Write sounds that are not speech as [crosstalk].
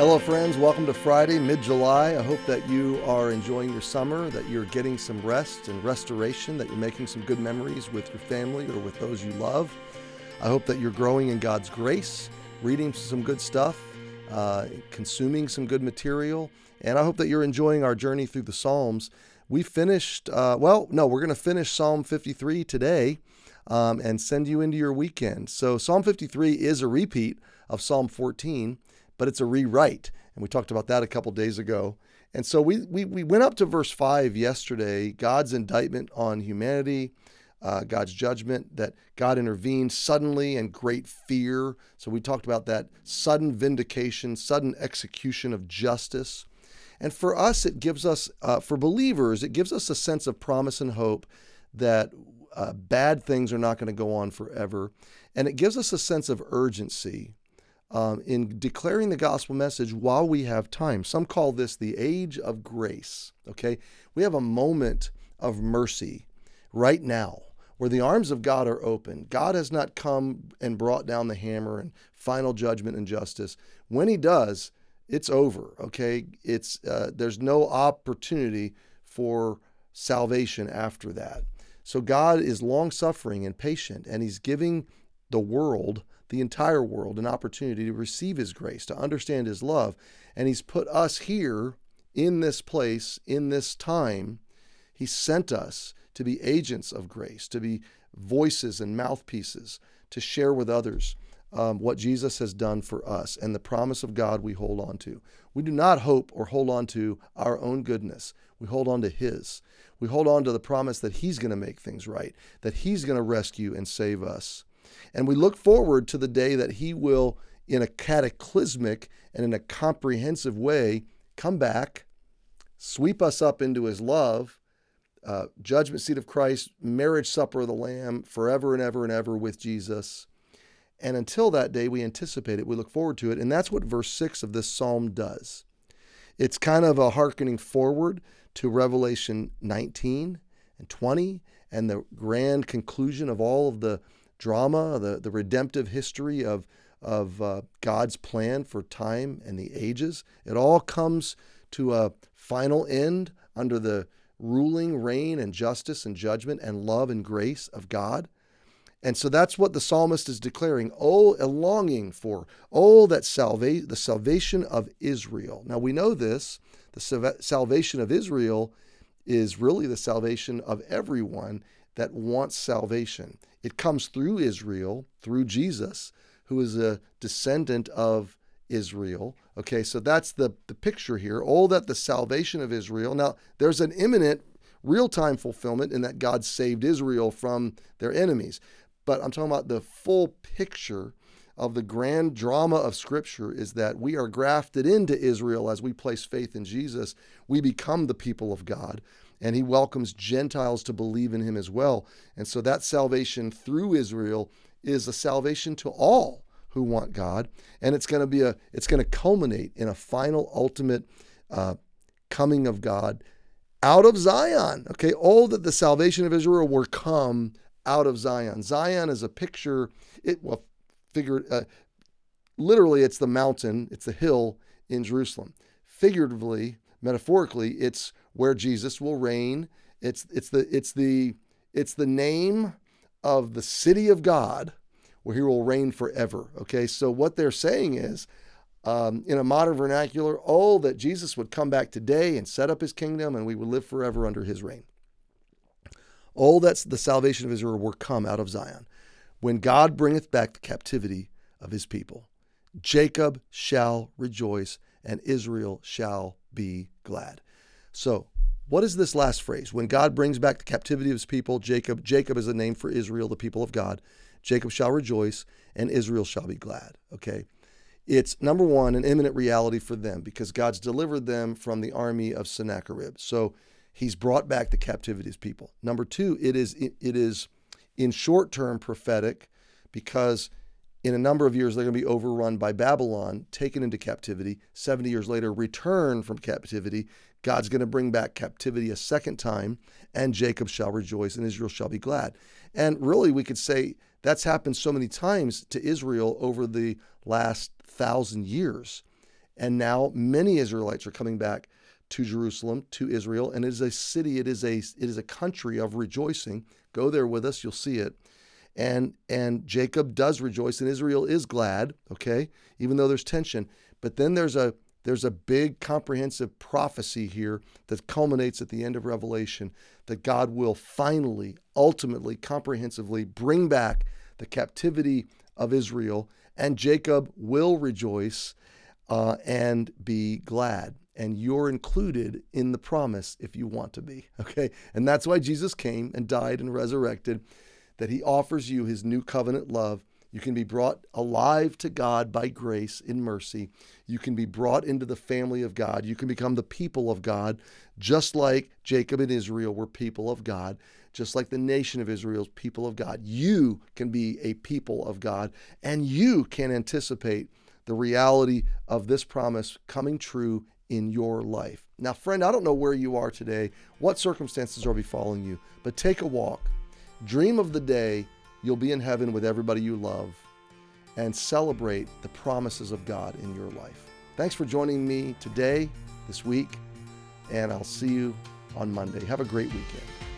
Hello, friends. Welcome to Friday, mid July. I hope that you are enjoying your summer, that you're getting some rest and restoration, that you're making some good memories with your family or with those you love. I hope that you're growing in God's grace, reading some good stuff, uh, consuming some good material, and I hope that you're enjoying our journey through the Psalms. We finished, uh, well, no, we're going to finish Psalm 53 today um, and send you into your weekend. So, Psalm 53 is a repeat of Psalm 14 but it's a rewrite. And we talked about that a couple days ago. And so we, we, we went up to verse 5 yesterday God's indictment on humanity, uh, God's judgment, that God intervened suddenly and great fear. So we talked about that sudden vindication, sudden execution of justice. And for us, it gives us, uh, for believers, it gives us a sense of promise and hope that uh, bad things are not going to go on forever. And it gives us a sense of urgency um, in declaring the gospel message while we have time. Some call this the age of grace. Okay, we have a moment of mercy right now where the arms of God are open. God has not come and brought down the hammer and final judgment and justice. When He does, it's over. Okay, it's uh, there's no opportunity for salvation after that. So God is long suffering and patient, and He's giving the world the entire world an opportunity to receive His grace, to understand His love. And He's put us here in this place, in this time. He sent us to be agents of grace, to be voices and mouthpieces, to share with others um, what Jesus has done for us and the promise of God we hold on to. We do not hope or hold on to our own goodness. We hold on to His. We hold on to the promise that He's going to make things right, that He's going to rescue and save us. And we look forward to the day that He will, in a cataclysmic and in a comprehensive way, come back, sweep us up into His love, uh, judgment seat of Christ, marriage supper of the Lamb, forever and ever and ever with Jesus. And until that day, we anticipate it, we look forward to it. And that's what verse 6 of this psalm does. It's kind of a hearkening forward to Revelation 19 and 20 and the grand conclusion of all of the drama, the, the redemptive history of, of uh, God's plan for time and the ages. It all comes to a final end under the ruling reign and justice and judgment and love and grace of God. And so that's what the psalmist is declaring. Oh, a longing for, oh, that salva- the salvation of Israel. Now we know this. The salvation of Israel is really the salvation of everyone that wants salvation. It comes through Israel, through Jesus, who is a descendant of Israel. Okay, so that's the, the picture here. All that the salvation of Israel. Now, there's an imminent real time fulfillment in that God saved Israel from their enemies. But I'm talking about the full picture of the grand drama of Scripture is that we are grafted into Israel as we place faith in Jesus. We become the people of God and he welcomes Gentiles to believe in him as well. And so that salvation through Israel is a salvation to all who want God, and it's going to be a it's going to culminate in a final ultimate uh, coming of God out of Zion. Okay, all that the salvation of Israel will come out of Zion. Zion is a picture. It well, figure uh, literally, it's the mountain, it's the hill in Jerusalem. Figuratively, metaphorically, it's where Jesus will reign. It's it's the it's the it's the name of the city of God where he will reign forever. Okay, so what they're saying is, um, in a modern vernacular, oh, that Jesus would come back today and set up his kingdom and we would live forever under his reign. Oh, that's the salvation of Israel will come out of Zion. When God bringeth back the captivity of his people, Jacob shall rejoice and Israel shall be glad. So, what is this last phrase? When God brings back the captivity of his people, Jacob, Jacob is a name for Israel, the people of God. Jacob shall rejoice and Israel shall be glad. Okay. It's number one, an imminent reality for them because God's delivered them from the army of Sennacherib. So he's brought back the captivity of his people. Number two, it is it is in short term prophetic because in a number of years they're going to be overrun by Babylon, taken into captivity. 70 years later, return from captivity, God's going to bring back captivity a second time, and Jacob shall rejoice and Israel shall be glad. And really, we could say that's happened so many times to Israel over the last thousand years. And now many Israelites are coming back to Jerusalem, to Israel, and it is a city, it is a it is a country of rejoicing. Go there with us, you'll see it. And and Jacob does rejoice and Israel is glad, okay? Even though there's tension. But then there's a there's a big comprehensive prophecy here that culminates at the end of Revelation that God will finally, ultimately, comprehensively bring back the captivity of Israel, and Jacob will rejoice uh, and be glad. And you're included in the promise if you want to be. [laughs] Okay. And that's why Jesus came and died and resurrected, that he offers you his new covenant love you can be brought alive to God by grace in mercy. You can be brought into the family of God. You can become the people of God, just like Jacob and Israel were people of God, just like the nation of Israel's people of God. You can be a people of God, and you can anticipate the reality of this promise coming true in your life. Now, friend, I don't know where you are today, what circumstances are befalling you, but take a walk. Dream of the day you'll be in heaven with everybody you love and celebrate the promises of God in your life. Thanks for joining me today, this week, and I'll see you on Monday. Have a great weekend.